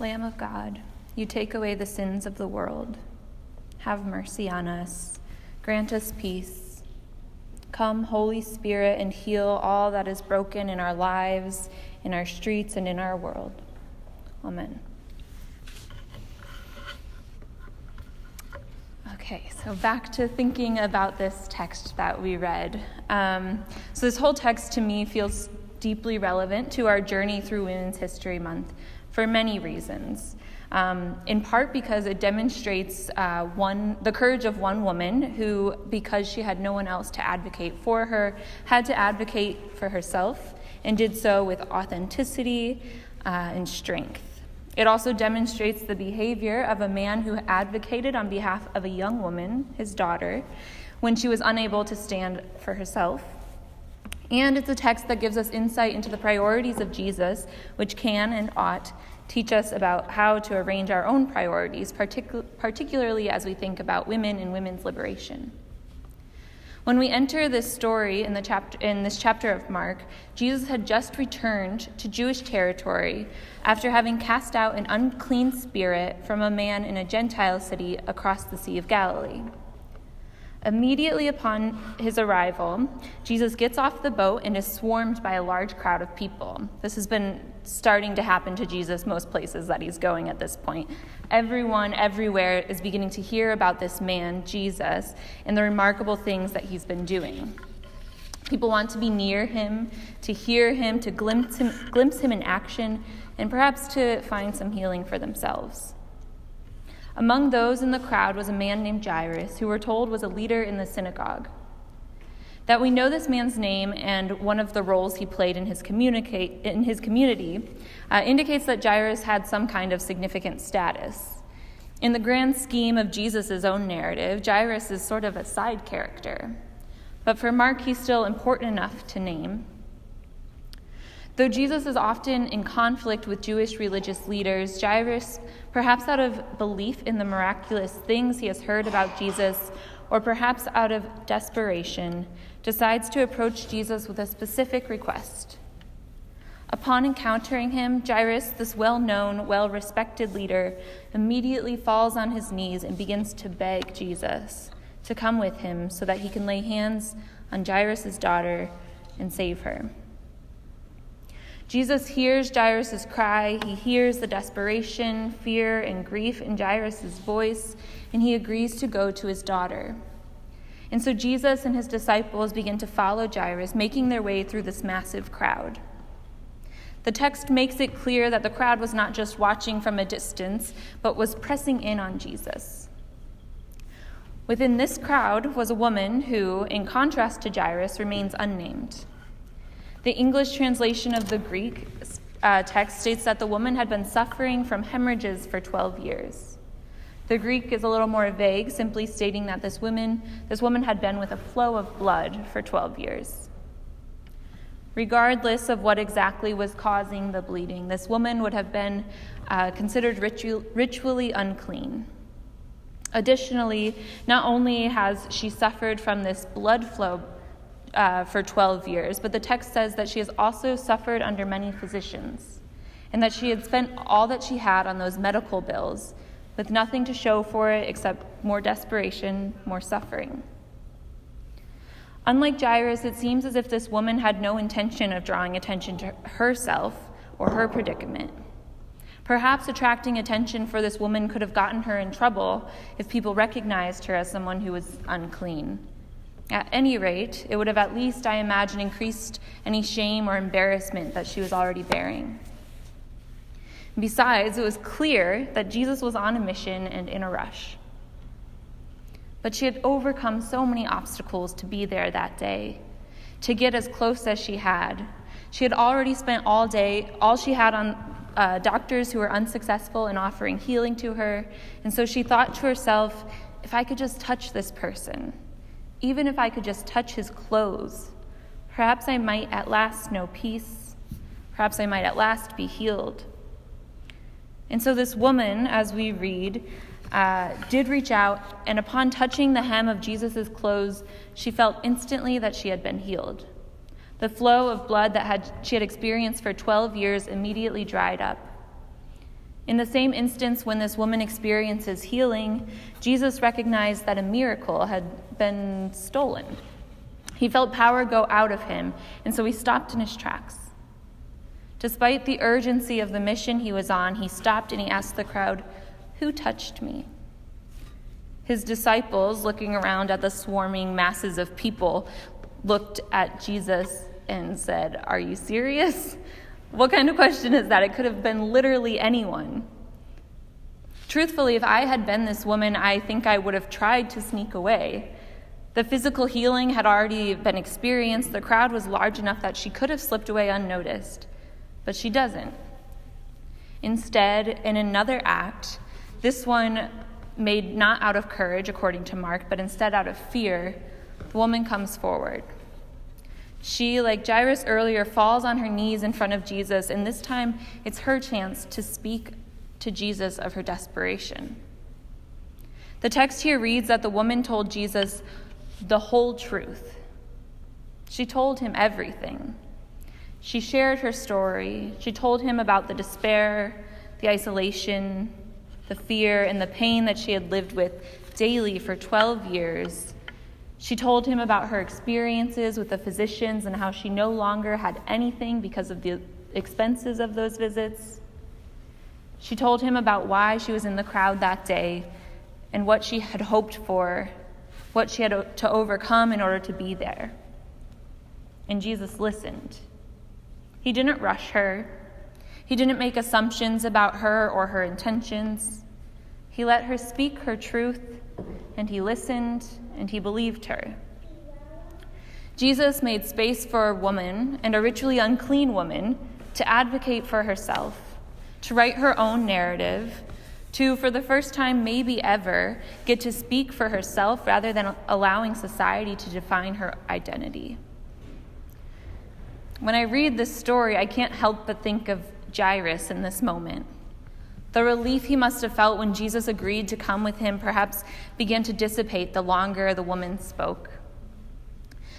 Lamb of God, you take away the sins of the world. Have mercy on us. Grant us peace. Come, Holy Spirit, and heal all that is broken in our lives, in our streets, and in our world. Amen. Okay, so back to thinking about this text that we read. Um, so, this whole text to me feels deeply relevant to our journey through Women's History Month for many reasons. Um, in part because it demonstrates uh, one, the courage of one woman who, because she had no one else to advocate for her, had to advocate for herself and did so with authenticity uh, and strength. It also demonstrates the behavior of a man who advocated on behalf of a young woman, his daughter, when she was unable to stand for herself and it's a text that gives us insight into the priorities of Jesus, which can and ought teach us about how to arrange our own priorities, partic- particularly as we think about women and women's liberation. When we enter this story in, the in this chapter of Mark, Jesus had just returned to Jewish territory after having cast out an unclean spirit from a man in a Gentile city across the Sea of Galilee. Immediately upon his arrival, Jesus gets off the boat and is swarmed by a large crowd of people. This has been starting to happen to Jesus most places that he's going at this point. Everyone, everywhere, is beginning to hear about this man, Jesus, and the remarkable things that he's been doing. People want to be near him, to hear him, to glimpse him, glimpse him in action, and perhaps to find some healing for themselves. Among those in the crowd was a man named Jairus, who we're told was a leader in the synagogue. That we know this man's name and one of the roles he played in his, in his community uh, indicates that Jairus had some kind of significant status. In the grand scheme of Jesus' own narrative, Jairus is sort of a side character. But for Mark, he's still important enough to name. Though Jesus is often in conflict with Jewish religious leaders, Jairus, perhaps out of belief in the miraculous things he has heard about Jesus, or perhaps out of desperation, decides to approach Jesus with a specific request. Upon encountering him, Jairus, this well known, well respected leader, immediately falls on his knees and begins to beg Jesus to come with him so that he can lay hands on Jairus' daughter and save her. Jesus hears Jairus' cry. He hears the desperation, fear, and grief in Jairus' voice, and he agrees to go to his daughter. And so Jesus and his disciples begin to follow Jairus, making their way through this massive crowd. The text makes it clear that the crowd was not just watching from a distance, but was pressing in on Jesus. Within this crowd was a woman who, in contrast to Jairus, remains unnamed. The English translation of the Greek uh, text states that the woman had been suffering from hemorrhages for 12 years. The Greek is a little more vague, simply stating that this woman, this woman had been with a flow of blood for 12 years. Regardless of what exactly was causing the bleeding, this woman would have been uh, considered ritu- ritually unclean. Additionally, not only has she suffered from this blood flow uh, for 12 years, but the text says that she has also suffered under many physicians, and that she had spent all that she had on those medical bills, with nothing to show for it except more desperation, more suffering. Unlike Jairus, it seems as if this woman had no intention of drawing attention to herself or her predicament. Perhaps attracting attention for this woman could have gotten her in trouble if people recognized her as someone who was unclean. At any rate, it would have at least, I imagine, increased any shame or embarrassment that she was already bearing. Besides, it was clear that Jesus was on a mission and in a rush. But she had overcome so many obstacles to be there that day, to get as close as she had. She had already spent all day, all she had on uh, doctors who were unsuccessful in offering healing to her, and so she thought to herself, if I could just touch this person, even if I could just touch his clothes, perhaps I might at last know peace. Perhaps I might at last be healed. And so, this woman, as we read, uh, did reach out, and upon touching the hem of Jesus' clothes, she felt instantly that she had been healed. The flow of blood that had, she had experienced for 12 years immediately dried up. In the same instance, when this woman experiences healing, Jesus recognized that a miracle had been stolen. He felt power go out of him, and so he stopped in his tracks. Despite the urgency of the mission he was on, he stopped and he asked the crowd, Who touched me? His disciples, looking around at the swarming masses of people, looked at Jesus and said, Are you serious? What kind of question is that? It could have been literally anyone. Truthfully, if I had been this woman, I think I would have tried to sneak away. The physical healing had already been experienced. The crowd was large enough that she could have slipped away unnoticed but she doesn't. Instead, in another act, this one made not out of courage, according to Mark, but instead out of fear, the woman comes forward. She, like Jairus earlier, falls on her knees in front of Jesus, and this time it's her chance to speak to Jesus of her desperation. The text here reads that the woman told Jesus the whole truth. She told him everything. She shared her story. She told him about the despair, the isolation, the fear, and the pain that she had lived with daily for 12 years. She told him about her experiences with the physicians and how she no longer had anything because of the expenses of those visits. She told him about why she was in the crowd that day and what she had hoped for, what she had to overcome in order to be there. And Jesus listened. He didn't rush her. He didn't make assumptions about her or her intentions. He let her speak her truth, and he listened, and he believed her. Jesus made space for a woman, and a ritually unclean woman, to advocate for herself, to write her own narrative, to, for the first time, maybe ever, get to speak for herself rather than allowing society to define her identity. When I read this story, I can't help but think of Jairus in this moment. The relief he must have felt when Jesus agreed to come with him perhaps began to dissipate the longer the woman spoke.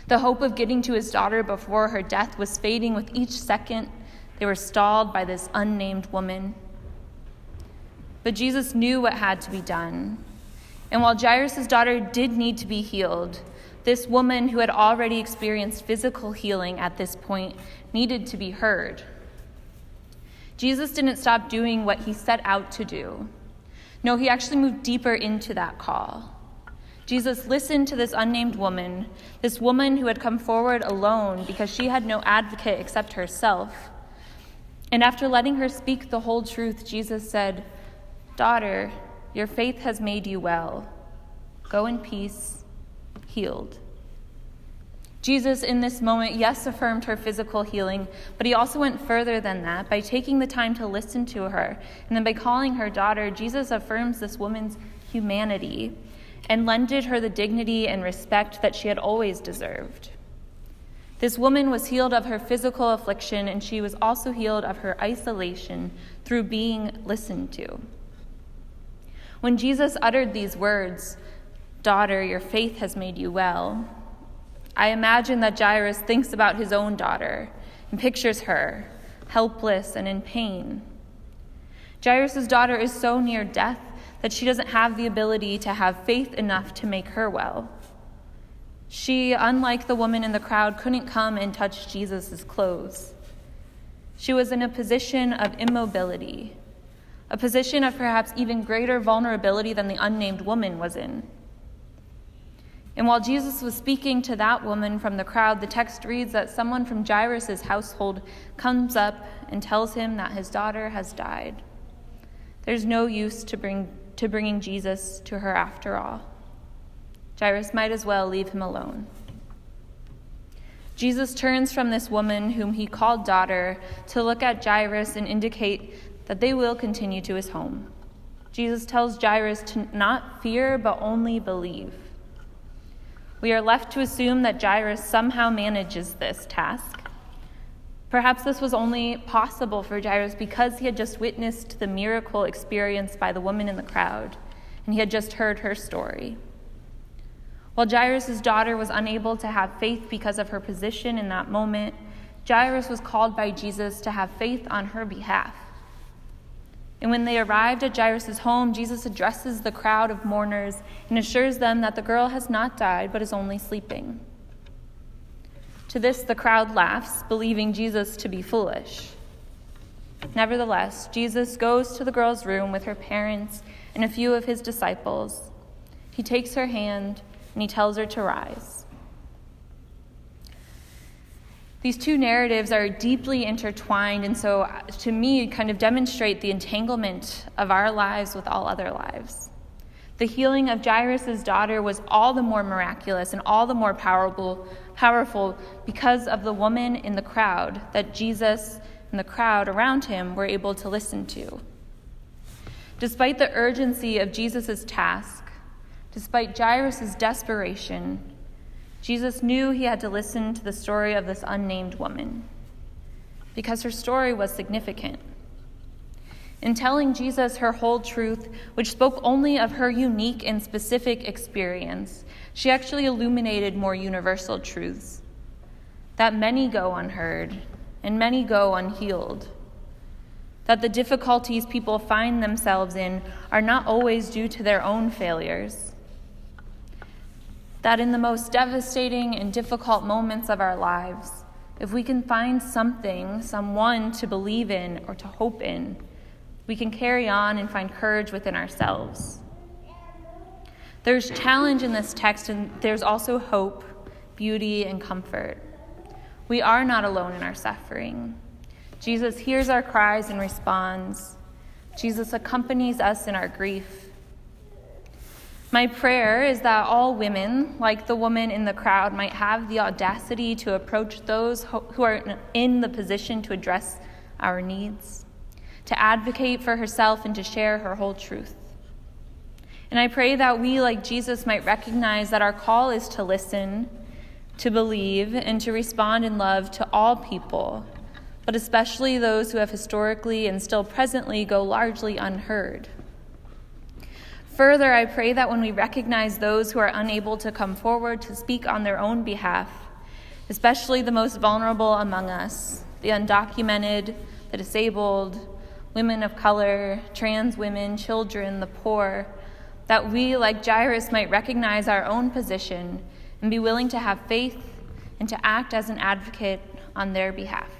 The hope of getting to his daughter before her death was fading with each second they were stalled by this unnamed woman. But Jesus knew what had to be done. And while Jairus' daughter did need to be healed, this woman, who had already experienced physical healing at this point, needed to be heard. Jesus didn't stop doing what he set out to do. No, he actually moved deeper into that call. Jesus listened to this unnamed woman, this woman who had come forward alone because she had no advocate except herself. And after letting her speak the whole truth, Jesus said, Daughter, your faith has made you well. Go in peace healed. Jesus, in this moment, yes, affirmed her physical healing, but he also went further than that. By taking the time to listen to her and then by calling her daughter, Jesus affirms this woman's humanity and lended her the dignity and respect that she had always deserved. This woman was healed of her physical affliction, and she was also healed of her isolation through being listened to. When Jesus uttered these words, Daughter, your faith has made you well. I imagine that Jairus thinks about his own daughter and pictures her, helpless and in pain. Jairus' daughter is so near death that she doesn't have the ability to have faith enough to make her well. She, unlike the woman in the crowd, couldn't come and touch Jesus' clothes. She was in a position of immobility, a position of perhaps even greater vulnerability than the unnamed woman was in. And while Jesus was speaking to that woman from the crowd, the text reads that someone from Jairus' household comes up and tells him that his daughter has died. There's no use to, bring, to bringing Jesus to her after all. Jairus might as well leave him alone. Jesus turns from this woman, whom he called daughter, to look at Jairus and indicate that they will continue to his home. Jesus tells Jairus to not fear, but only believe. We are left to assume that Jairus somehow manages this task. Perhaps this was only possible for Jairus because he had just witnessed the miracle experienced by the woman in the crowd, and he had just heard her story. While Jairus' daughter was unable to have faith because of her position in that moment, Jairus was called by Jesus to have faith on her behalf. And when they arrived at Jairus' home, Jesus addresses the crowd of mourners and assures them that the girl has not died but is only sleeping. To this, the crowd laughs, believing Jesus to be foolish. Nevertheless, Jesus goes to the girl's room with her parents and a few of his disciples. He takes her hand and he tells her to rise. These two narratives are deeply intertwined, and so uh, to me, kind of demonstrate the entanglement of our lives with all other lives. The healing of Jairus' daughter was all the more miraculous and all the more powerful, powerful because of the woman in the crowd that Jesus and the crowd around him were able to listen to. Despite the urgency of Jesus' task, despite Jairus' desperation, Jesus knew he had to listen to the story of this unnamed woman because her story was significant. In telling Jesus her whole truth, which spoke only of her unique and specific experience, she actually illuminated more universal truths that many go unheard and many go unhealed. That the difficulties people find themselves in are not always due to their own failures that in the most devastating and difficult moments of our lives, if we can find something, someone to believe in or to hope in, we can carry on and find courage within ourselves. There's challenge in this text, and there's also hope, beauty, and comfort. We are not alone in our suffering. Jesus hears our cries and responds. Jesus accompanies us in our grief. My prayer is that all women, like the woman in the crowd, might have the audacity to approach those who are in the position to address our needs, to advocate for herself, and to share her whole truth. And I pray that we, like Jesus, might recognize that our call is to listen, to believe, and to respond in love to all people, but especially those who have historically and still presently go largely unheard. Further, I pray that when we recognize those who are unable to come forward to speak on their own behalf, especially the most vulnerable among us, the undocumented, the disabled, women of color, trans women, children, the poor, that we, like Jairus, might recognize our own position and be willing to have faith and to act as an advocate on their behalf.